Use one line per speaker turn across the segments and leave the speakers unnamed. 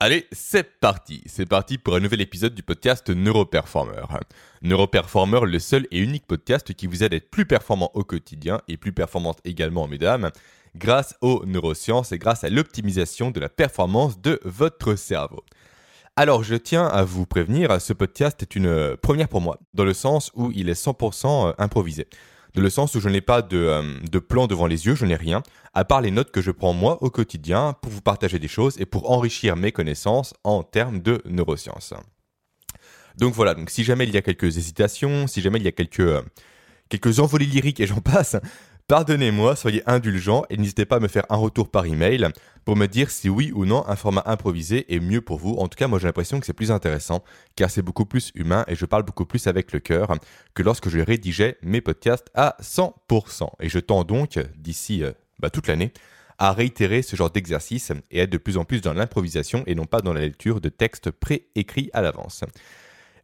Allez, c'est parti. C'est parti pour un nouvel épisode du podcast Neuroperformer. Neuroperformer, le seul et unique podcast qui vous aide à être plus performant au quotidien et plus performante également, mesdames, grâce aux neurosciences et grâce à l'optimisation de la performance de votre cerveau. Alors, je tiens à vous prévenir, ce podcast est une première pour moi, dans le sens où il est 100% improvisé de le sens où je n'ai pas de, euh, de, plan devant les yeux, je n'ai rien, à part les notes que je prends moi au quotidien pour vous partager des choses et pour enrichir mes connaissances en termes de neurosciences. Donc voilà, donc si jamais il y a quelques hésitations, si jamais il y a quelques, euh, quelques envolées lyriques et j'en passe, Pardonnez-moi, soyez indulgents et n'hésitez pas à me faire un retour par email pour me dire si oui ou non un format improvisé est mieux pour vous. En tout cas, moi j'ai l'impression que c'est plus intéressant car c'est beaucoup plus humain et je parle beaucoup plus avec le cœur que lorsque je rédigeais mes podcasts à 100%. Et je tends donc, d'ici euh, bah, toute l'année, à réitérer ce genre d'exercice et être de plus en plus dans l'improvisation et non pas dans la lecture de textes préécrits à l'avance.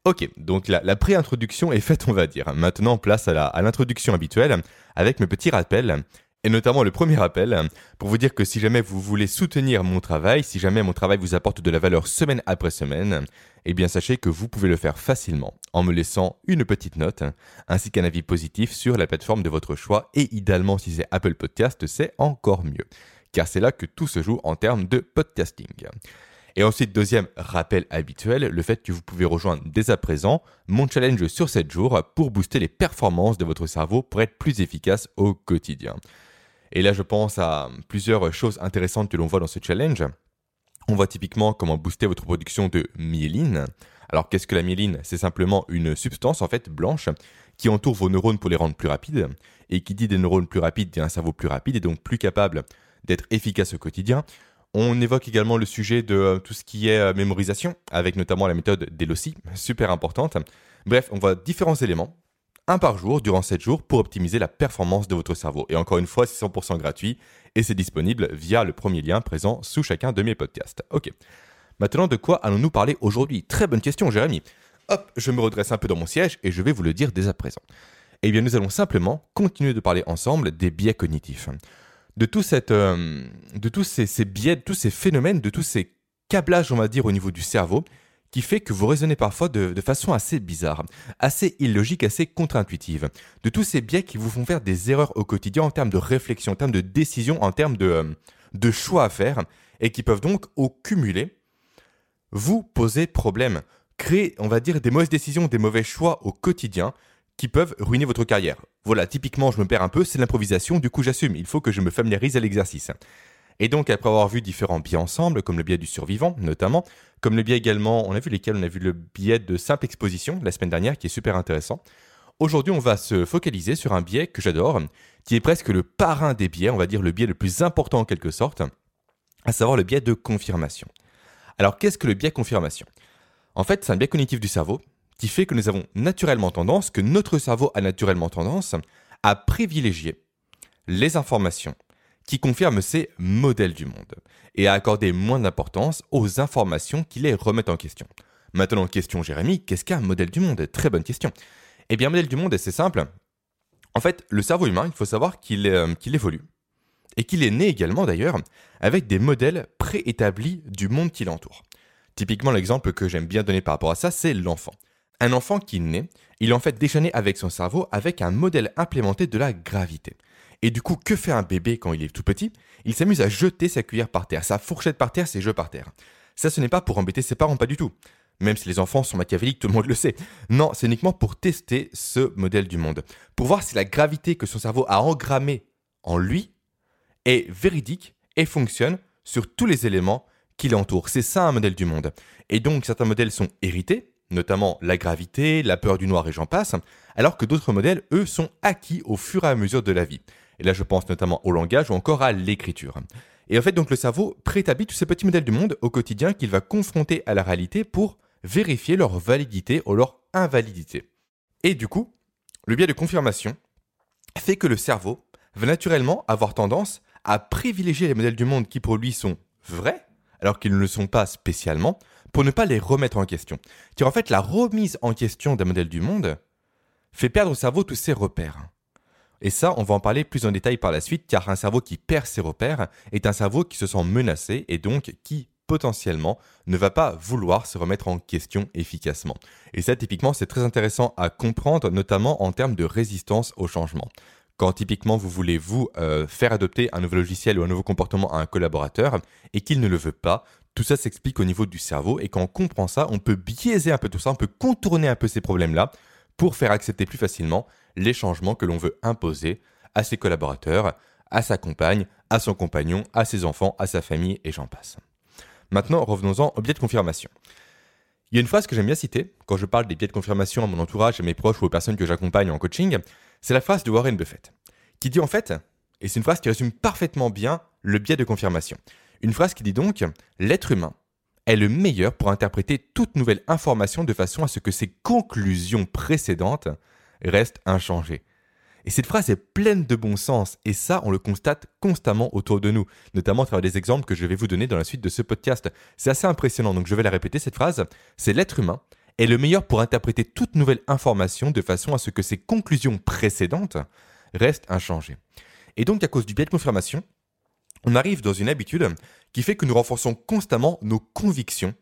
Ok, donc la, la pré-introduction est faite, on va dire. Maintenant, place à l'introduction habituelle avec mes petits rappels. Et notamment le premier rappel, pour vous dire que si jamais vous voulez soutenir mon travail, si jamais mon travail vous apporte de la valeur semaine après semaine, eh bien sachez que vous pouvez le faire facilement en me laissant une petite note, ainsi qu'un avis positif sur la plateforme de votre choix, et idéalement si c'est Apple Podcast, c'est encore mieux, car c'est là que tout se joue en termes de podcasting. Et ensuite, deuxième rappel habituel, le fait que vous pouvez rejoindre dès à présent mon challenge sur 7 jours pour booster les performances de votre cerveau pour être plus efficace au quotidien. Et là, je pense à plusieurs choses intéressantes que l'on voit dans ce challenge. On voit typiquement comment booster votre production de myéline. Alors, qu'est-ce que la myéline? C'est simplement une substance en fait blanche qui entoure vos neurones pour les rendre plus rapides. Et qui dit des neurones plus rapides dit un cerveau plus rapide et donc plus capable d'être efficace au quotidien. On évoque également le sujet de euh, tout ce qui est euh, mémorisation, avec notamment la méthode d'Elossi, super importante. Bref, on voit différents éléments, un par jour, durant 7 jours, pour optimiser la performance de votre cerveau. Et encore une fois, c'est 100% gratuit, et c'est disponible via le premier lien présent sous chacun de mes podcasts. Ok. Maintenant, de quoi allons-nous parler aujourd'hui? Très bonne question, Jérémy. Hop, je me redresse un peu dans mon siège et je vais vous le dire dès à présent. Eh bien, nous allons simplement continuer de parler ensemble des biais cognitifs euh, de tous ces, biais, de tous ces phénomènes, de tous ces câblages, on va dire, au niveau du cerveau, qui fait que vous raisonnez parfois de, façon assez bizarre, assez illogique, assez contre-intuitive. De tous ces biais qui vous font faire des erreurs au quotidien en termes de réflexion, en termes de décision, en termes de, euh, de choix à faire, et qui peuvent donc, au cumulé, vous poser problème. Créer, on va dire, des mauvaises décisions, des mauvais choix au quotidien, qui peuvent ruiner votre carrière. Voilà, typiquement, je me perds un peu, c'est l'improvisation, du coup j'assume, il faut que je me familiarise à l'exercice. Et donc, après avoir vu différents biais ensemble, comme le biais du survivant notamment, comme le biais également, on a vu lesquels On a vu le biais de simple exposition la semaine dernière, qui est super intéressant. Aujourd'hui, on va se focaliser sur un biais que j'adore, qui est presque le parrain des biais, on va dire le biais le plus important en quelque sorte, à savoir le biais de confirmation. Alors, qu'est-ce que le biais confirmation? En fait, c'est un biais cognitif du cerveau qui fait que nous avons naturellement tendance, que notre cerveau a naturellement tendance à privilégier les informations qui confirment ces modèles du monde et à accorder moins d'importance aux informations qui les remettent en question. Maintenant, question Jérémy, qu'est-ce qu'un modèle du monde? Très bonne question. Eh bien, un modèle du monde, c'est simple. En fait, le cerveau humain, il faut savoir qu'il euh, évolue et qu'il est né également d'ailleurs avec des modèles préétablis du monde qui l'entoure. Typiquement, l'exemple que j'aime bien donner par rapport à ça, c'est l'enfant. Un enfant qui naît, il en fait déjà né avec son cerveau avec un modèle implémenté de la gravité. Et du coup, que fait un bébé quand il est tout petit? Il s'amuse à jeter sa cuillère par terre, sa fourchette par terre, ses jeux par terre. Ça, ce n'est pas pour embêter ses parents, pas du tout. Même si les enfants sont machiavéliques, tout le monde le sait. Non, c'est uniquement pour tester ce modèle du monde. Pour voir si la gravité que son cerveau a engrammée en lui est véridique et fonctionne sur tous les éléments qui l'entourent. C'est ça un modèle du monde. Et donc certains modèles sont hérités, notamment la gravité, la peur du noir et j'en passe, alors que d'autres modèles, eux, sont acquis au fur et à mesure de la vie. Et là, je pense notamment au langage ou encore à l'écriture. Et en fait, donc le cerveau préétablit tous ces petits modèles du monde au quotidien qu'il va confronter à la réalité pour vérifier leur validité ou leur invalidité. Et du coup, le biais de confirmation fait que le cerveau va naturellement avoir tendance à privilégier les modèles du monde qui pour lui sont vrais, alors qu'ils ne le sont pas spécialement, pour ne pas les remettre en question. Car en fait, la remise en question d'un modèle du monde fait perdre au cerveau tous ses repères. Et ça, on va en parler plus en détail par la suite, car un cerveau qui perd ses repères est un cerveau qui se sent menacé et donc qui potentiellement ne va pas vouloir se remettre en question efficacement. Et ça, typiquement, c'est très intéressant à comprendre, notamment en termes de résistance au changement. Quand typiquement vous voulez vous euh, faire adopter un nouveau logiciel ou un nouveau comportement à un collaborateur et qu'il ne le veut pas, tout ça s'explique au niveau du cerveau et quand on comprend ça, on peut biaiser un peu tout ça, on peut contourner un peu ces problèmes-là pour faire accepter plus facilement les changements que l'on veut imposer à ses collaborateurs, à sa compagne, à son compagnon, à ses enfants, à sa famille et j'en passe. Maintenant, revenons-en au biais de confirmation. Il y a une phrase que j'aime bien citer quand je parle des biais de confirmation à mon entourage, à mes proches ou aux personnes que j'accompagne en coaching, c'est la phrase de Warren Buffett, qui dit en fait, et c'est une phrase qui résume parfaitement bien le biais de confirmation, une phrase qui dit donc, l'être humain est le meilleur pour interpréter toute nouvelle information de façon à ce que ses conclusions précédentes restent inchangées. Et cette phrase est pleine de bon sens, et ça, on le constate constamment autour de nous, notamment à travers des exemples que je vais vous donner dans la suite de ce podcast. C'est assez impressionnant, donc je vais la répéter, cette phrase. C'est l'être humain est le meilleur pour interpréter toute nouvelle information de façon à ce que ses conclusions précédentes restent inchangées. Et donc, à cause du biais de confirmation, on arrive dans une habitude qui fait que nous renforçons constamment nos convictions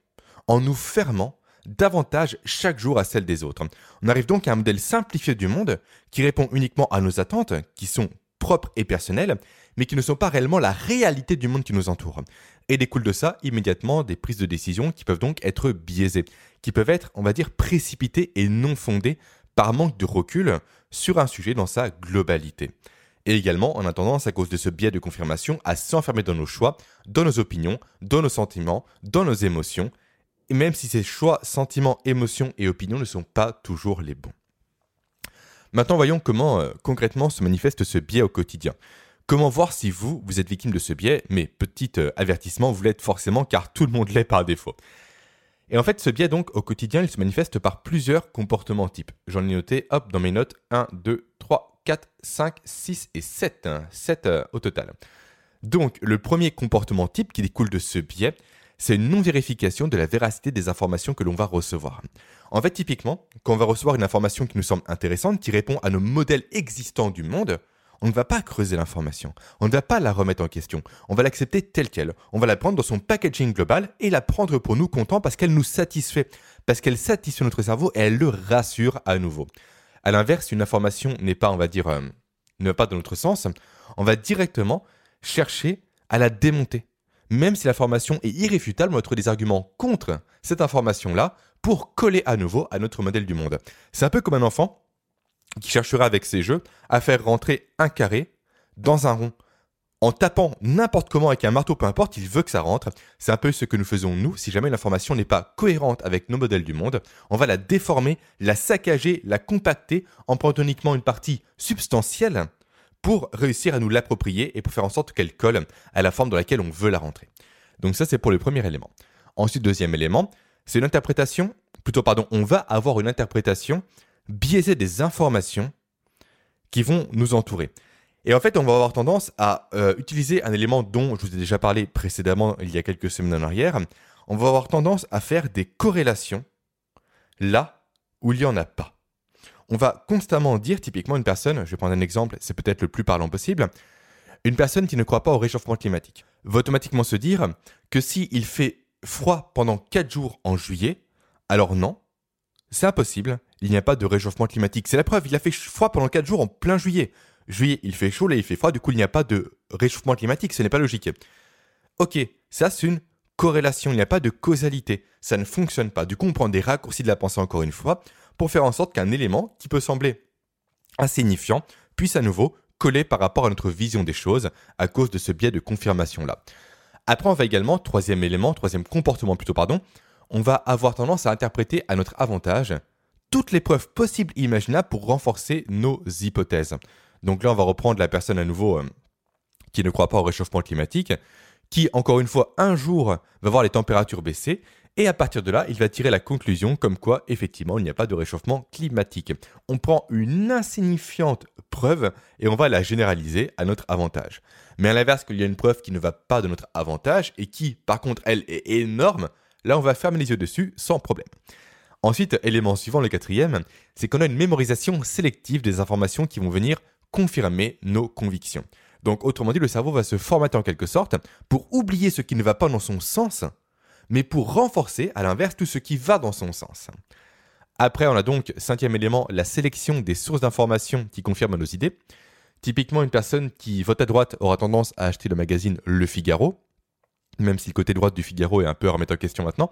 en nous fermant davantage chaque jour à celles des autres. On arrive donc à un modèle simplifié du monde qui répond uniquement à nos attentes, qui sont propres et personnelles, mais qui ne sont pas réellement la réalité du monde qui nous entoure. Et découle de ça immédiatement des prises de décision qui peuvent donc être biaisées, qui peuvent être, on va dire, précipitées et non fondées par manque de recul sur un sujet dans sa globalité. Et également, on a tendance, à cause de ce biais de confirmation, à s'enfermer dans nos choix, dans nos opinions, dans nos sentiments, dans nos émotions, et même si ces choix, sentiments, émotions et opinions ne sont pas toujours les bons. Maintenant, voyons comment euh, concrètement se manifeste ce biais au quotidien. Comment voir si vous, vous êtes victime de ce biais Mais petit euh, avertissement, vous l'êtes forcément car tout le monde l'est par défaut. Et en fait, ce biais donc au quotidien, il se manifeste par plusieurs comportements types. J'en ai noté, hop, dans mes notes, 1, 2, 3, 4, 5, 6 et 7. 7 euh, au total. Donc, le premier comportement type qui découle de ce biais, c'est une non-vérification de la véracité des informations que l'on va recevoir. En fait, typiquement, quand on va recevoir une information qui nous semble intéressante, qui répond à nos modèles existants du monde, on ne va pas creuser l'information, on ne va pas la remettre en question, on va l'accepter telle qu'elle, on va la prendre dans son packaging global et la prendre pour nous content parce qu'elle nous satisfait, parce qu'elle satisfait notre cerveau et elle le rassure à nouveau. A l'inverse, une information n'est pas, on va dire, euh, ne pas dans notre sens, on va directement chercher à la démonter, même si l'information est irréfutable, on va trouver des arguments contre cette information-là pour coller à nouveau à notre modèle du monde. C'est un peu comme un enfant qui cherchera avec ses jeux à faire rentrer un carré dans un rond. En tapant n'importe comment avec un marteau, peu importe, il veut que ça rentre. C'est un peu ce que nous faisons nous. Si jamais l'information n'est pas cohérente avec nos modèles du monde, on va la déformer, la saccager, la compacter en prenant uniquement une partie substantielle pour réussir à nous l'approprier et pour faire en sorte qu'elle colle à la forme dans laquelle on veut la rentrer. Donc ça, c'est pour le premier élément. Ensuite, deuxième élément, c'est une interprétation, plutôt pardon, on va avoir une interprétation biaisée des informations qui vont nous entourer. Et en fait, on va avoir tendance à euh, utiliser un élément dont je vous ai déjà parlé précédemment il y a quelques semaines en arrière. On va avoir tendance à faire des corrélations là où il n'y en a pas on va constamment dire, typiquement, une personne, je vais prendre un exemple, c'est peut-être le plus parlant possible, une personne qui ne croit pas au réchauffement climatique va automatiquement se dire que s'il fait froid pendant 4 jours en juillet, alors non, c'est impossible, il n'y a pas de réchauffement climatique. C'est la preuve, il a fait froid pendant 4 jours en plein juillet. Juillet, il fait chaud, là il fait froid, du coup il n'y a pas de réchauffement climatique, ce n'est pas logique. Ok, ça c'est une corrélation, il n'y a pas de causalité, ça ne fonctionne pas. Du coup on prend des raccourcis de la pensée encore une fois, pour faire en sorte qu'un élément qui peut sembler insignifiant puisse à nouveau coller par rapport à notre vision des choses à cause de ce biais de confirmation-là. Après, on va également, troisième élément, troisième comportement plutôt, pardon, on va avoir tendance à interpréter à notre avantage toutes les preuves possibles et imaginables pour renforcer nos hypothèses. Donc là, on va reprendre la personne à nouveau euh, qui ne croit pas au réchauffement climatique, qui, encore une fois, un jour va voir les températures baisser et à partir de là, il va tirer la conclusion comme quoi, effectivement, il n'y a pas de réchauffement climatique. On prend une insignifiante preuve et on va la généraliser à notre avantage. Mais à l'inverse, qu'il y a une preuve qui ne va pas de notre avantage et qui, par contre, elle est énorme, là, on va fermer les yeux dessus sans problème. Ensuite, élément suivant, le quatrième, c'est qu'on a une mémorisation sélective des informations qui vont venir confirmer nos convictions. Donc, autrement dit, le cerveau va se formater en quelque sorte pour oublier ce qui ne va pas dans son sens mais pour renforcer, à l'inverse, tout ce qui va dans son sens. Après, on a donc, cinquième élément, la sélection des sources d'informations qui confirment nos idées. Typiquement, une personne qui vote à droite aura tendance à acheter le magazine Le Figaro, même si le côté droite du Figaro est un peu à remettre en question maintenant.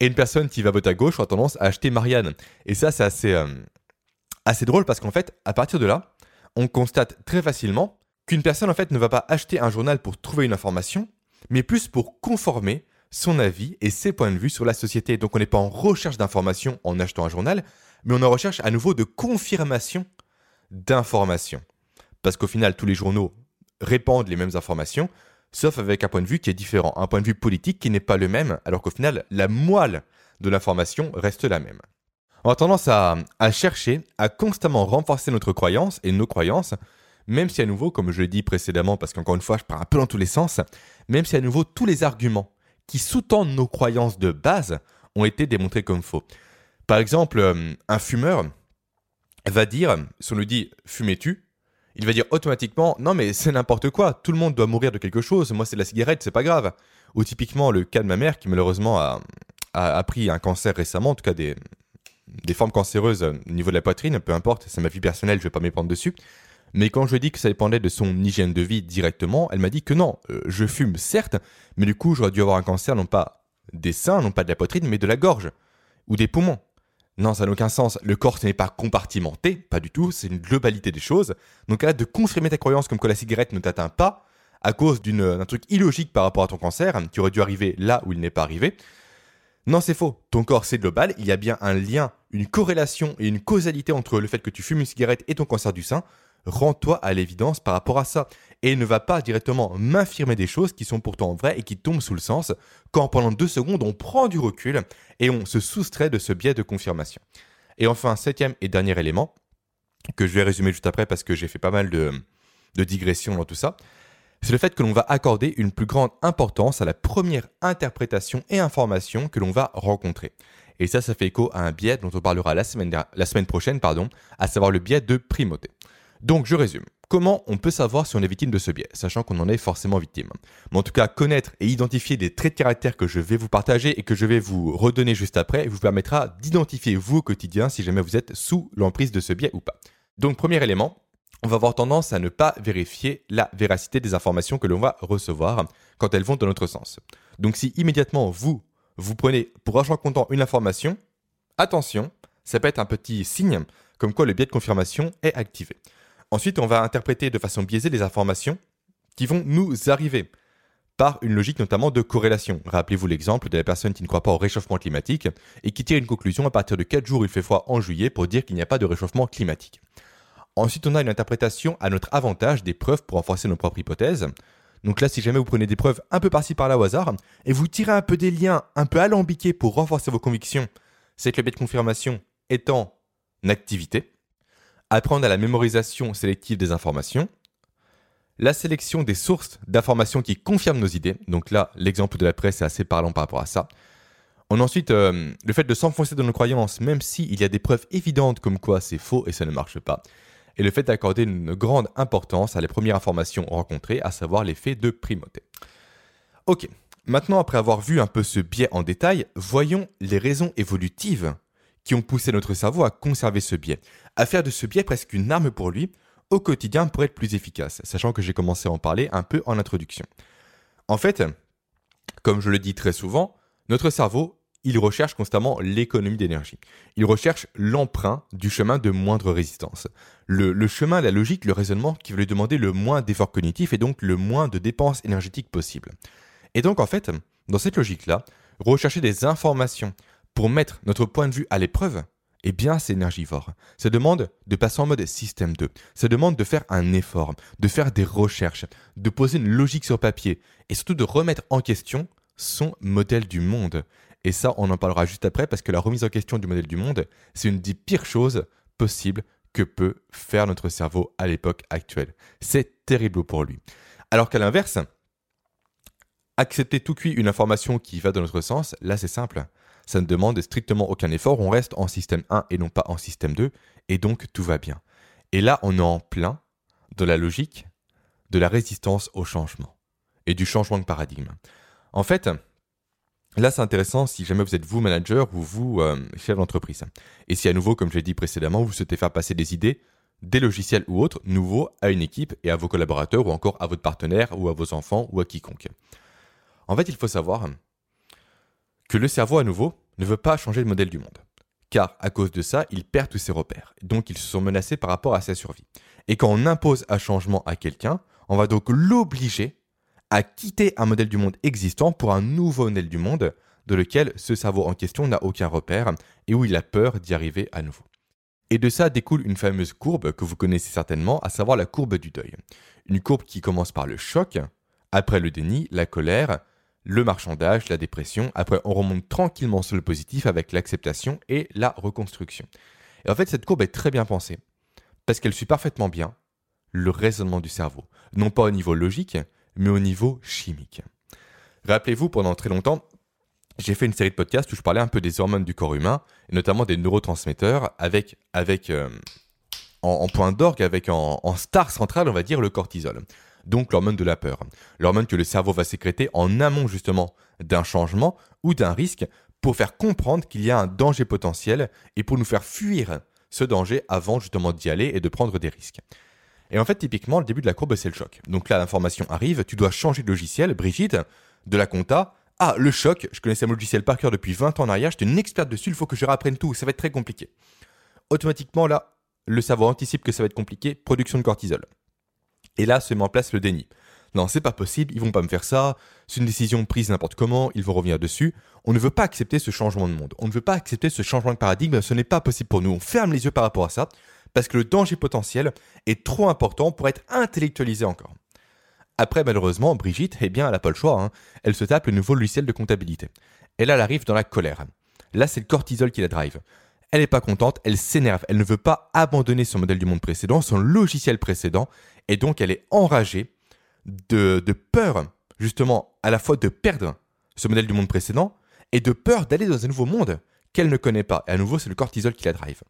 Et une personne qui va voter à gauche aura tendance à acheter Marianne. Et ça, c'est assez, euh, assez drôle parce qu'en fait, à partir de là, on constate très facilement qu'une personne en fait ne va pas acheter un journal pour trouver une information, mais plus pour conformer son avis et ses points de vue sur la société. Donc on n'est pas en recherche d'informations en achetant un journal, mais on en recherche à nouveau de confirmation d'informations. Parce qu'au final, tous les journaux répandent les mêmes informations, sauf avec un point de vue qui est différent, un point de vue politique qui n'est pas le même, alors qu'au final, la moelle de l'information reste la même. On a tendance à, chercher à constamment renforcer notre croyance et nos croyances, même si à nouveau, comme je l'ai dit précédemment, parce qu'encore une fois, je pars un peu dans tous les sens, même si à nouveau tous les arguments qui sous-tendent nos croyances de base ont été démontrés comme faux. Par exemple, euh, un fumeur va dire, si on lui dit fumais-tu, il va dire automatiquement non mais c'est n'importe quoi, tout le monde doit mourir de quelque chose, moi c'est de la cigarette, c'est pas grave. Ou typiquement le cas de ma mère qui malheureusement a, pris un cancer récemment, en tout cas des, des formes cancéreuses au niveau de la poitrine, peu importe, c'est ma vie personnelle, je vais pas m'y prendre dessus. Mais quand je dit que ça dépendait de son hygiène de vie directement, elle m'a dit que non, euh, je fume certes, mais du coup j'aurais dû avoir un cancer non pas des seins, non pas de la poitrine, mais de la gorge ou des poumons. Non, ça n'a aucun sens. Le corps, ce n'est pas compartimenté, pas du tout, c'est une globalité des choses. Donc arrête de confirmer ta croyance comme que la cigarette ne t'atteint pas à cause d'un truc illogique par rapport à ton cancer, qui aurait dû arriver là où il n'est pas arrivé. Non, c'est faux. Ton corps, c'est global. Il y a bien un lien, une corrélation et une causalité entre le fait que tu fumes une cigarette et ton cancer du sein rends-toi à l'évidence par rapport à ça. Et ne va pas directement m'affirmer des choses qui sont pourtant vraies et qui tombent sous le sens quand pendant deux secondes on prend du recul et on se soustrait de ce biais de confirmation. Et enfin, septième et dernier élément, que je vais résumer juste après parce que j'ai fait pas mal de, de digressions dans tout ça, c'est le fait que l'on va accorder une plus grande importance à la première interprétation et information que l'on va rencontrer. Et ça, ça fait écho à un biais dont on parlera la semaine, prochaine, à savoir le biais de primauté. Donc je résume. Comment on peut savoir si on est victime de ce biais, sachant qu'on en est forcément victime? Mais en tout cas, connaître et identifier des traits de caractère que je vais vous partager et que je vais vous redonner juste après vous permettra d'identifier vous au quotidien si jamais vous êtes sous l'emprise de ce biais ou pas. Donc premier élément, on va avoir tendance à ne pas vérifier la véracité des informations que l'on va recevoir quand elles vont dans notre sens. Donc si immédiatement vous, vous prenez pour argent comptant une information, attention, ça peut être un petit signe comme quoi le biais de confirmation est activé. Ensuite, on va interpréter de façon biaisée les informations qui vont nous arriver par une logique notamment de corrélation. Rappelez-vous l'exemple de la personne qui ne croit pas au réchauffement climatique et qui tire une conclusion à partir de 4 jours il fait froid en juillet pour dire qu'il n'y a pas de réchauffement climatique. Ensuite, on a une interprétation à notre avantage des preuves pour renforcer nos propres hypothèses. Donc là, si jamais vous prenez des preuves un peu par-ci par-là au hasard et vous tirez un peu des liens un peu alambiqués pour renforcer vos convictions, c'est que le biais de confirmation étant une activité apprendre à la mémorisation sélective des informations, la sélection des sources d'informations qui confirment nos idées. Donc là, l'exemple de la presse est assez parlant par rapport à ça. On ensuite euh, le fait de s'enfoncer dans nos croyances, même s'il y a des preuves évidentes comme quoi c'est faux et ça ne marche pas. Et le fait d'accorder une grande importance à les premières informations rencontrées, à savoir l'effet de primauté. Ok, maintenant après avoir vu un peu ce biais en détail, voyons les raisons évolutives qui ont poussé notre cerveau à conserver ce biais, à faire de ce biais presque une arme pour lui au quotidien pour être plus efficace, sachant que j'ai commencé à en parler un peu en introduction. En fait, comme je le dis très souvent, notre cerveau, il recherche constamment l'économie d'énergie. Il recherche l'emprunt du chemin de moindre résistance. Le, chemin, la logique, le raisonnement qui va lui demander le moins d'efforts cognitifs et donc le moins de dépenses énergétiques possible. Et donc en fait, dans cette logique-là, rechercher des informations pour mettre notre point de vue à l'épreuve, eh bien, c'est énergivore. Ça demande de passer en mode système 2. Ça demande de faire un effort, de faire des recherches, de poser une logique sur papier et surtout de remettre en question son modèle du monde. Et ça, on en parlera juste après parce que la remise en question du modèle du monde, c'est une des pires choses possibles que peut faire notre cerveau à l'époque actuelle. C'est terrible pour lui. Alors qu'à l'inverse, accepter tout cuit une information qui va dans notre sens, là c'est simple ça ne demande strictement aucun effort, on reste en système 1 et non pas en système 2, et donc tout va bien. Et là, on est en plein de la logique de la résistance au changement et du changement de paradigme. En fait, Là, c'est intéressant si jamais vous êtes vous manager ou vous euh, chef d'entreprise. Et si à nouveau, comme je l'ai dit précédemment, vous souhaitez faire passer des idées, des logiciels ou autres nouveaux à une équipe et à vos collaborateurs ou encore à votre partenaire ou à vos enfants ou à quiconque. En fait, il faut savoir que le cerveau à nouveau ne veut pas changer le modèle du monde. Car à cause de ça, il perd tous ses repères. Donc ils se sont menacés par rapport à sa survie. Et quand on impose un changement à quelqu'un, on va donc l'obliger à quitter un modèle du monde existant pour un nouveau modèle du monde de lequel ce cerveau en question n'a aucun repère et où il a peur d'y arriver à nouveau. Et de ça découle une fameuse courbe que vous connaissez certainement, à savoir la courbe du deuil. Une courbe qui commence par le choc, après le déni, la colère, le marchandage, la dépression, après on remonte tranquillement sur le positif avec l'acceptation et la reconstruction. Et en fait cette courbe est très bien pensée, parce qu'elle suit parfaitement bien le raisonnement du cerveau, non pas au niveau logique, mais au niveau chimique. Rappelez-vous, pendant très longtemps, j'ai fait une série de podcasts où je parlais un peu des hormones du corps humain, et notamment des neurotransmetteurs, avec, avec euh, en, point d'orgue, avec en, en, star centrale, on va dire, le cortisol. Donc l'hormone de la peur. L'hormone que le cerveau va sécréter en amont justement d'un changement ou d'un risque pour faire comprendre qu'il y a un danger potentiel et pour nous faire fuir ce danger avant justement d'y aller et de prendre des risques. Et en fait, typiquement, le début de la courbe, c'est le choc. Donc là, l'information arrive, tu dois changer de logiciel, Brigitte, de la compta. Ah, le choc, je connaissais mon logiciel par cœur depuis 20 ans en arrière, j'étais une experte dessus, il faut que je réapprenne tout, ça va être très compliqué. Automatiquement, là, le cerveau anticipe que ça va être compliqué, production de cortisol. Et là se met en place le déni. Non, c'est pas possible, ils vont pas me faire ça, c'est une décision prise n'importe comment, ils vont revenir dessus. On ne veut pas accepter ce changement de monde, on ne veut pas accepter ce changement de paradigme, ce n'est pas possible pour nous, on ferme les yeux par rapport à ça parce que le danger potentiel est trop important pour être intellectualisé encore. Après, malheureusement, Brigitte, eh bien, elle n'a pas le choix. Hein. Elle se tape le nouveau logiciel de comptabilité. Et là, elle arrive dans la colère. Là, c'est le cortisol qui la drive. Elle n'est pas contente, elle s'énerve, elle ne veut pas abandonner son modèle du monde précédent, son logiciel précédent, et donc elle est enragée de, de peur, justement, à la fois de perdre ce modèle du monde précédent, et de peur d'aller dans un nouveau monde qu'elle ne connaît pas. Et à nouveau, c'est le cortisol qui la drive.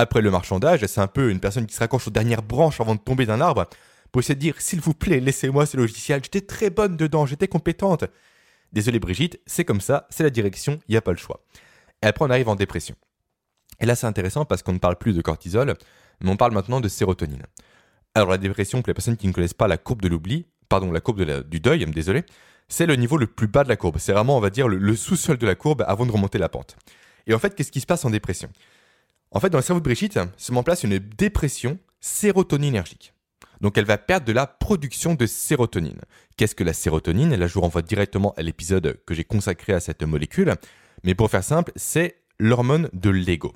Après le marchandage, c'est un peu une personne qui se raccroche aux dernières branches avant de tomber d'un arbre pour essayer de dire S'il vous plaît, laissez-moi ce logiciel, j'étais très bonne dedans, j'étais compétente. Désolé Brigitte, c'est comme ça, c'est la direction, il n'y a pas le choix. Et après, on arrive en dépression. Et là, c'est intéressant parce qu'on ne parle plus de cortisol, mais on parle maintenant de sérotonine. Alors, la dépression, pour les personnes qui ne connaissent pas la courbe de l'oubli, pardon, la courbe du deuil, désolé, c'est le niveau le plus bas de la courbe. C'est vraiment, on va dire, le sous-sol de la courbe avant de remonter la pente. Et en fait, qu'est-ce qui se passe en dépression? En fait, dans le cerveau de Brigitte se met en place une dépression sérotoninergique. Donc elle va perdre de la production de sérotonine. Qu'est-ce que la sérotonine? Là, je vous renvoie directement à l'épisode que j'ai consacré à cette molécule. Mais pour faire simple, c'est l'hormone de l'ego.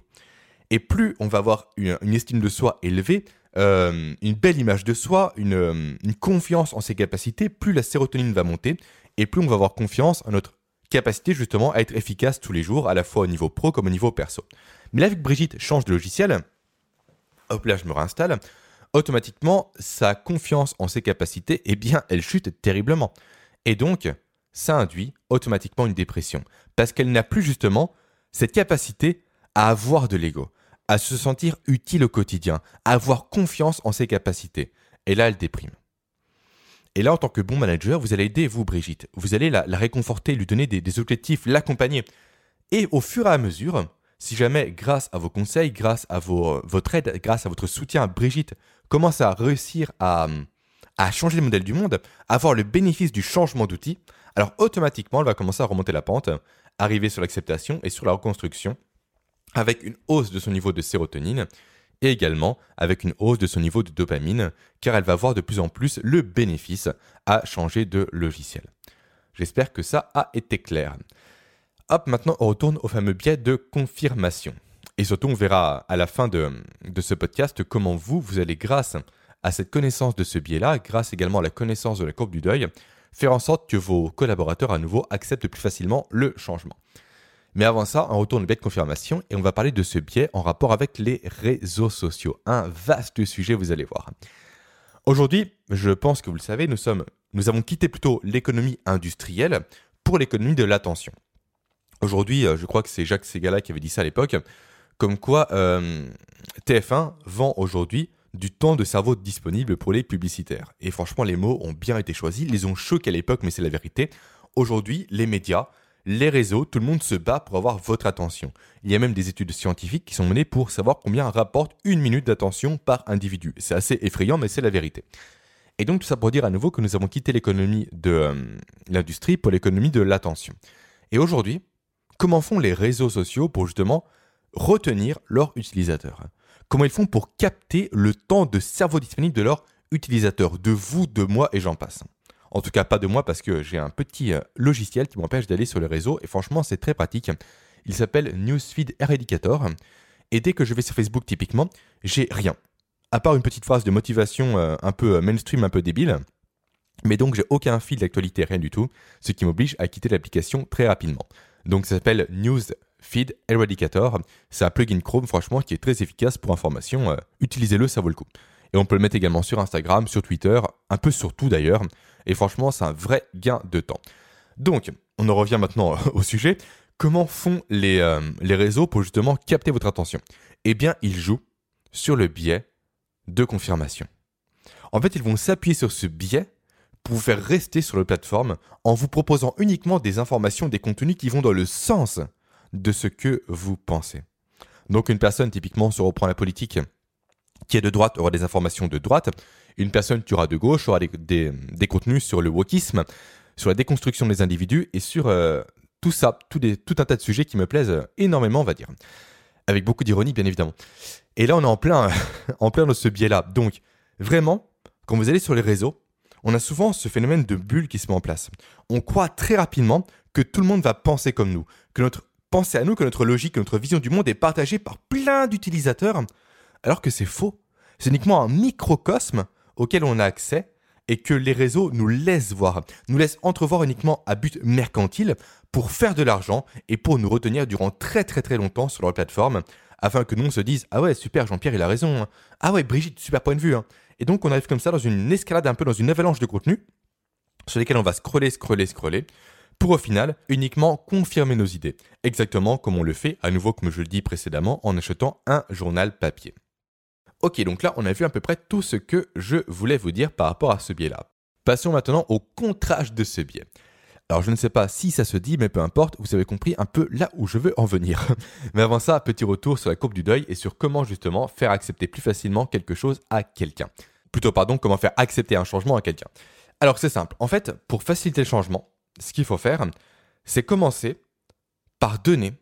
Et plus on va avoir une, estime de soi élevée, euh, une belle image de soi, une, une confiance en ses capacités, plus la sérotonine va monter et plus on va avoir confiance en notre capacité justement à être efficace tous les jours, à la fois au niveau pro comme au niveau perso. Mais là, vu que Brigitte change de logiciel, hop là, je me réinstalle, automatiquement, sa confiance en ses capacités, eh bien, elle chute terriblement. Et donc, ça induit automatiquement une dépression. Parce qu'elle n'a plus justement cette capacité à avoir de l'ego, à se sentir utile au quotidien, à avoir confiance en ses capacités. Et là, elle déprime. Et là, en tant que bon manager, vous allez aider, vous, Brigitte. Vous allez la, réconforter, lui donner des, des objectifs, l'accompagner. Et au fur et à mesure, si jamais, grâce à vos conseils, grâce à vos, votre aide, grâce à votre soutien, Brigitte commence à réussir à, à changer le modèle du monde, avoir le bénéfice du changement d'outil, alors automatiquement, elle va commencer à remonter la pente, arriver sur l'acceptation et sur la reconstruction, avec une hausse de son niveau de sérotonine et également avec une hausse de son niveau de dopamine, car elle va voir de plus en plus le bénéfice à changer de logiciel. J'espère que ça a été clair. Hop, maintenant on retourne au fameux biais de confirmation. Et surtout, on verra à la fin de, ce podcast comment vous, vous allez, grâce à cette connaissance de ce biais-là, grâce également à la connaissance de la courbe du deuil, faire en sorte que vos collaborateurs à nouveau acceptent plus facilement le changement. Mais avant ça, on retourne au biais de confirmation et on va parler de ce biais en rapport avec les réseaux sociaux. Un vaste sujet, vous allez voir. Aujourd'hui, je pense que vous le savez, nous, sommes, nous avons quitté plutôt l'économie industrielle pour l'économie de l'attention. Aujourd'hui, euh, je crois que c'est Jacques Segala qui avait dit ça à l'époque, comme quoi euh, TF1 vend aujourd'hui du temps de cerveau disponible pour les publicitaires. Et franchement, les mots ont bien été choisis, ils ont choqués à l'époque, mais c'est la vérité. Aujourd'hui, les médias, les réseaux, tout le monde se bat pour avoir votre attention. Il y a même des études scientifiques qui sont menées pour savoir combien rapporte une minute d'attention par individu. C'est assez effrayant, mais c'est la vérité. Et donc tout ça pour dire à nouveau que nous avons quitté l'économie de euh, l'industrie pour l'économie de l'attention. Et aujourd'hui, comment font les réseaux sociaux pour justement retenir leurs utilisateurs Comment ils font pour capter le temps de cerveau disponible de leurs utilisateurs, de vous, de moi et j'en passe en tout cas, pas de moi parce que j'ai un petit euh, logiciel qui m'empêche d'aller sur les réseaux et franchement, c'est très pratique. Il s'appelle Newsfeed Eradicator. Et dès que je vais sur Facebook, typiquement, j'ai rien. À part une petite phrase de motivation euh, un peu euh, mainstream, un peu débile. Mais donc, j'ai aucun fil d'actualité, rien du tout. Ce qui m'oblige à quitter l'application très rapidement. Donc, ça s'appelle Newsfeed Eradicator. C'est un plugin Chrome, franchement, qui est très efficace pour information. Utilisez-le, ça vaut le coup. Et on peut le mettre également sur Instagram, sur Twitter, un peu sur tout d'ailleurs. Et franchement, c'est un vrai gain de temps. Donc, on en revient maintenant au sujet. Comment font les, euh, les réseaux pour justement capter votre attention? Eh bien, ils jouent sur le biais de confirmation. En fait, ils vont s'appuyer sur ce biais pour vous faire rester sur la plateforme en vous proposant uniquement des informations, des contenus qui vont dans le sens de ce que vous pensez. Donc une personne, typiquement, se reprend la politique, qui est de droite aura des informations de droite, une personne qui aura de gauche aura des, contenus sur le wokisme, sur la déconstruction des individus et sur euh, tout ça, tout, tout, un tas de sujets qui me plaisent énormément, on va dire. Avec beaucoup d'ironie, bien évidemment. Et là, on est en plein, en plein dans ce biais-là. Donc, vraiment, quand vous allez sur les réseaux, on a souvent ce phénomène de bulle qui se met en place. On croit très rapidement que tout le monde va penser comme nous, que notre pensée à nous, que notre logique, que notre vision du monde est partagée par plein d'utilisateurs, alors que c'est faux. C'est uniquement un microcosme auquel on a accès et que les réseaux nous laissent voir, nous laissent entrevoir uniquement à but mercantile pour faire de l'argent et pour nous retenir durant très très très longtemps sur leur plateforme afin que nous on se dise ah ouais super Jean-Pierre il a raison hein. ah ouais Brigitte super point de vue hein. Et donc on arrive comme ça dans une escalade un peu dans une avalanche de contenu sur lesquels on va scroller scroller scroller pour au final uniquement confirmer nos idées exactement comme on le fait à nouveau comme je le dis précédemment en achetant un journal papier Ok, donc là, on a vu à peu près tout ce que je voulais vous dire par rapport à ce biais-là. Passons maintenant au contrage de ce biais. Alors je ne sais pas si ça se dit, mais peu importe, vous avez compris un peu là où je veux en venir. mais avant ça, petit retour sur la courbe du deuil et sur comment justement faire accepter plus facilement quelque chose à quelqu'un. Plutôt, pardon, comment faire accepter un changement à quelqu'un. Alors c'est simple, en fait, pour faciliter le changement, ce qu'il faut faire, c'est commencer par donner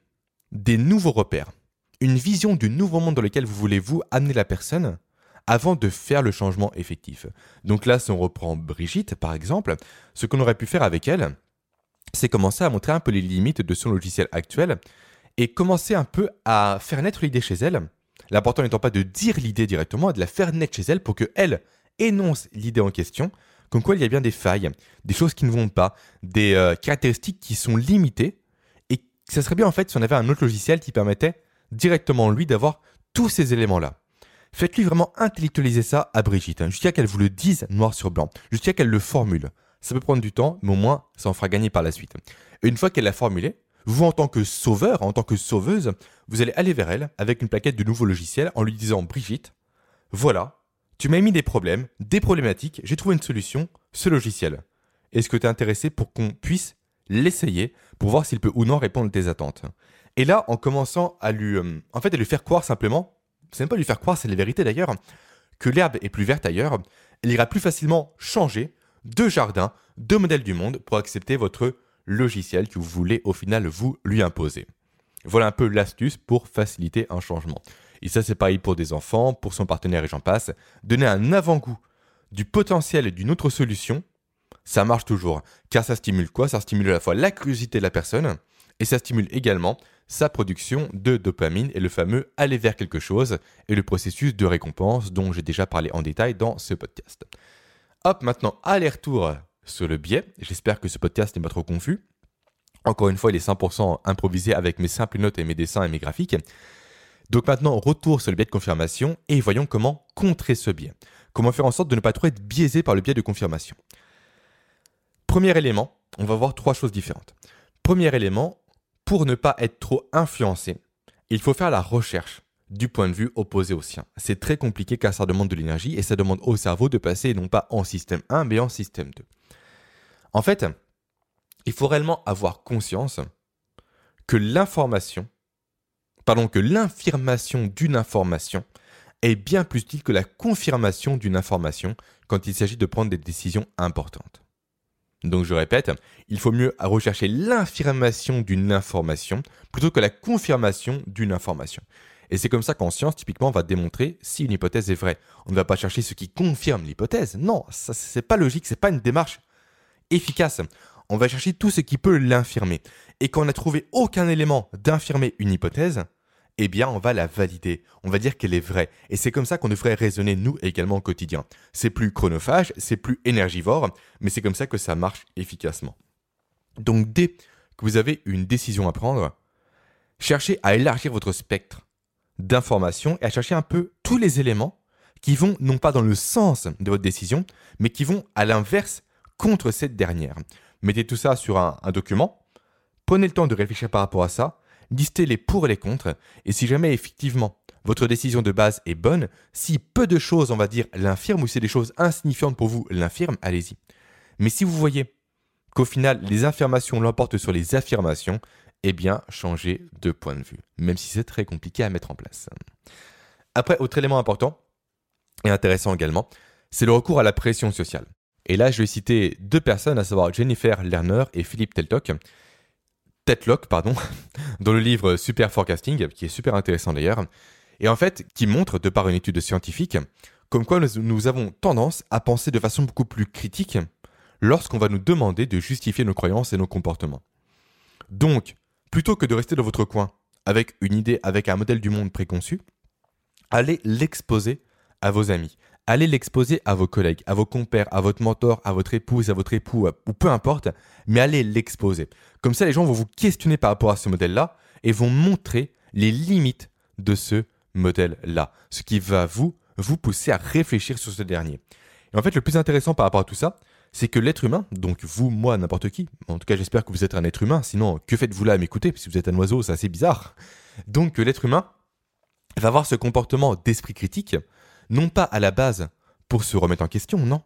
des nouveaux repères une vision du nouveau monde dans lequel vous voulez vous amener la personne avant de faire le changement effectif. Donc là, si on reprend Brigitte, par exemple, ce qu'on aurait pu faire avec elle, c'est commencer à montrer un peu les limites de son logiciel actuel et commencer un peu à faire naître l'idée chez elle. L'important n'étant pas de dire l'idée directement, mais de la faire naître chez elle pour qu'elle énonce l'idée en question, comme quoi il y a bien des failles, des choses qui ne vont pas, des euh, caractéristiques qui sont limitées, et ça serait bien en fait si on avait un autre logiciel qui permettait directement lui d'avoir tous ces éléments-là. Faites-lui vraiment intellectualiser ça à Brigitte, hein, jusqu'à qu'elle vous le dise noir sur blanc, jusqu'à qu'elle le formule. Ça peut prendre du temps, mais au moins, ça en fera gagner par la suite. Et une fois qu'elle l'a formulé, vous, en tant que sauveur, en tant que sauveuse, vous allez aller vers elle avec une plaquette de nouveau logiciel en lui disant Brigitte, voilà, tu m'as mis des problèmes, des problématiques, j'ai trouvé une solution, ce logiciel. Est-ce que tu es intéressé pour qu'on puisse l'essayer pour voir s'il peut ou non répondre à tes attentes? Et là, en commençant à lui, euh, en fait, à lui faire croire simplement, c'est même pas lui faire croire, c'est la vérité d'ailleurs, que l'herbe est plus verte ailleurs, il ira plus facilement changer de jardin, de modèle du monde pour accepter votre logiciel que vous voulez au final vous lui imposer. Voilà un peu l'astuce pour faciliter un changement. Et ça, c'est pareil pour des enfants, pour son partenaire et j'en passe. Donner un avant-goût du potentiel d'une autre solution, ça marche toujours. Car ça stimule quoi? Ça stimule à la fois la curiosité de la personne et ça stimule également sa production de dopamine et le fameux aller vers quelque chose et le processus de récompense dont j'ai déjà parlé en détail dans ce podcast. Hop, maintenant, aller-retour sur le biais. J'espère que ce podcast n'est pas trop confus. Encore une fois, il est 100% improvisé avec mes simples notes et mes dessins et mes graphiques. Donc maintenant, retour sur le biais de confirmation et voyons comment contrer ce biais. Comment faire en sorte de ne pas trop être biaisé par le biais de confirmation. Premier élément, on va voir trois choses différentes. Premier élément, pour ne pas être trop influencé, il faut faire la recherche du point de vue opposé au sien. C'est très compliqué car ça demande de l'énergie et ça demande au cerveau de passer non pas en système 1 mais en système 2. En fait, il faut réellement avoir conscience que l'information, pardon, que l'infirmation d'une information est bien plus utile que la confirmation d'une information quand il s'agit de prendre des décisions importantes. Donc je répète, il faut mieux rechercher l'infirmation d'une information plutôt que la confirmation d'une information. Et c'est comme ça qu'en science, typiquement, on va démontrer si une hypothèse est vraie. On ne va pas chercher ce qui confirme l'hypothèse. Non, ça c'est pas logique, c'est pas une démarche efficace. On va chercher tout ce qui peut l'infirmer. Et quand on n'a trouvé aucun élément d'infirmer une hypothèse, eh bien, on va la valider. On va dire qu'elle est vraie. Et c'est comme ça qu'on devrait raisonner, nous, également au quotidien. C'est plus chronophage, c'est plus énergivore, mais c'est comme ça que ça marche efficacement. Donc, dès que vous avez une décision à prendre, cherchez à élargir votre spectre d'informations et à chercher un peu tous les éléments qui vont non pas dans le sens de votre décision, mais qui vont à l'inverse contre cette dernière. Mettez tout ça sur un, document, prenez le temps de réfléchir par rapport à ça, listez les pour et les contre, et si jamais effectivement votre décision de base est bonne, si peu de choses, on va dire, l'infirment, ou c'est des choses insignifiantes pour vous, l'infirment, allez-y. Mais si vous voyez qu'au final, les affirmations l'emportent sur les affirmations, eh bien, changez de point de vue, même si c'est très compliqué à mettre en place. Après, autre élément important, et intéressant également, c'est le recours à la pression sociale. Et là, je vais citer deux personnes, à savoir Jennifer Lerner et Philippe Teltock, Tetlock, pardon, dans le livre Super Forecasting, qui est super intéressant d'ailleurs, et en fait, qui montre, de par une étude scientifique, comme quoi nous avons tendance à penser de façon beaucoup plus critique lorsqu'on va nous demander de justifier nos croyances et nos comportements. Donc, plutôt que de rester dans votre coin avec une idée, avec un modèle du monde préconçu, allez l'exposer à vos amis, allez l'exposer à vos collègues, à vos compères, à votre mentor, à votre épouse, à votre époux, ou peu importe, mais allez l'exposer. Comme ça, les gens vont vous questionner par rapport à ce modèle-là et vont montrer les limites de ce modèle-là, ce qui va vous, vous pousser à réfléchir sur ce dernier. Et en fait, le plus intéressant par rapport à tout ça, c'est que l'être humain, donc vous, moi, n'importe qui, en tout cas j'espère que vous êtes un être humain, sinon que faites-vous là à m'écouter, si vous êtes un oiseau, c'est assez bizarre. Donc l'être humain va avoir ce comportement d'esprit critique, non pas à la base pour se remettre en question, non.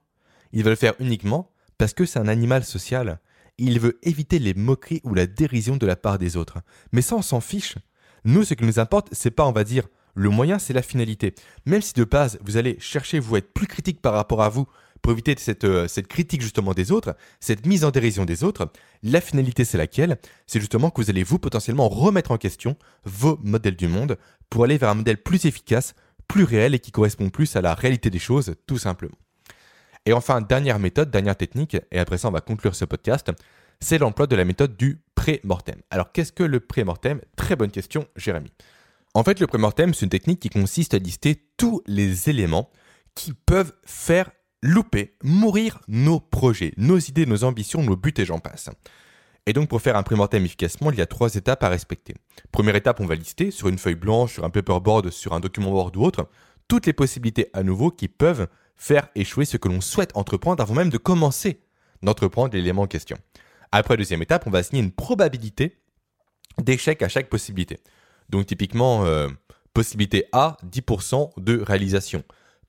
Il va le faire uniquement parce que c'est un animal social. Il veut éviter les moqueries ou la dérision de la part des autres. Mais ça, on s'en fiche. Nous, ce qui nous importe, c'est pas, on va dire, le moyen, c'est la finalité. Même si de base, vous allez chercher, vous être plus critique par rapport à vous, éviter cette, euh, cette critique justement des autres, cette mise en dérision des autres, la finalité c'est laquelle? C'est justement que vous allez vous potentiellement remettre en question vos modèles du monde pour aller vers un modèle plus efficace, plus réel et qui correspond plus à la réalité des choses, tout simplement. Et enfin, dernière méthode, dernière technique, et après ça on va conclure ce podcast, c'est l'emploi de la méthode du pré-mortem. Alors qu'est-ce que le pré-mortem? Très bonne question, Jérémy. En fait, le pré-mortem, c'est une technique qui consiste à lister tous les éléments qui peuvent faire louper, mourir nos projets, nos idées, nos ambitions, nos buts et j'en passe. Et donc pour faire un pré-mortem efficacement, il y a trois étapes à respecter. Première étape, on va lister sur une feuille blanche, sur un paperboard, sur un document Word ou autre, toutes les possibilités à nouveau qui peuvent faire échouer ce que l'on souhaite entreprendre avant même de commencer d'entreprendre l'élément en question. Après deuxième étape, on va assigner une probabilité d'échec à chaque possibilité. Donc typiquement, euh, possibilité A, 10% de réalisation.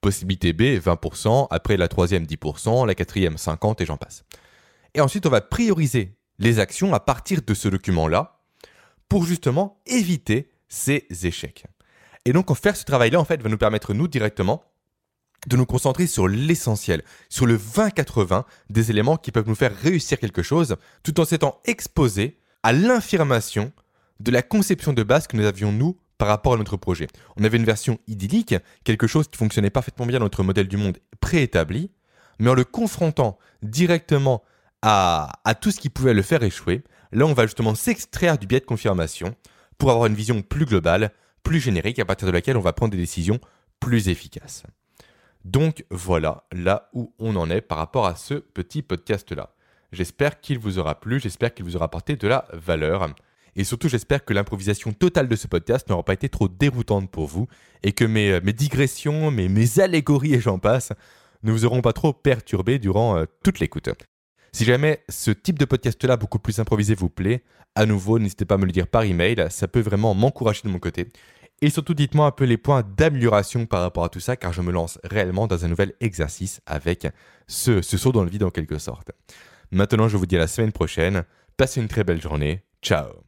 Possibilité B, 20%, après la troisième 10%, la quatrième 50% et j'en passe. Et ensuite, on va prioriser les actions à partir de ce document-là pour justement éviter ces échecs. Et donc, faire ce travail-là, en fait, va nous permettre, nous, directement, de nous concentrer sur l'essentiel, sur le 20-80 des éléments qui peuvent nous faire réussir quelque chose, tout en s'étant exposés à l'infirmation de la conception de base que nous avions, nous, par rapport à notre projet. On avait une version idyllique, quelque chose qui fonctionnait parfaitement bien dans notre modèle du monde préétabli, mais en le confrontant directement à, tout ce qui pouvait le faire échouer, là on va justement s'extraire du biais de confirmation pour avoir une vision plus globale, plus générique, à partir de laquelle on va prendre des décisions plus efficaces. Donc voilà là où on en est par rapport à ce petit podcast-là. J'espère qu'il vous aura plu, j'espère qu'il vous aura apporté de la valeur. Et surtout, j'espère que l'improvisation totale de ce podcast n'aura pas été trop déroutante pour vous et que mes, euh, digressions, mes, allégories et j'en passe ne vous auront pas trop perturbé durant euh, toute l'écoute. Si jamais ce type de podcast-là beaucoup plus improvisé vous plaît, à nouveau, n'hésitez pas à me le dire par email, ça peut vraiment m'encourager de mon côté. Et surtout, dites-moi un peu les points d'amélioration par rapport à tout ça, car je me lance réellement dans un nouvel exercice avec ce, ce saut dans le vide en quelque sorte. Maintenant, je vous dis à la semaine prochaine. Passez une très belle journée. Ciao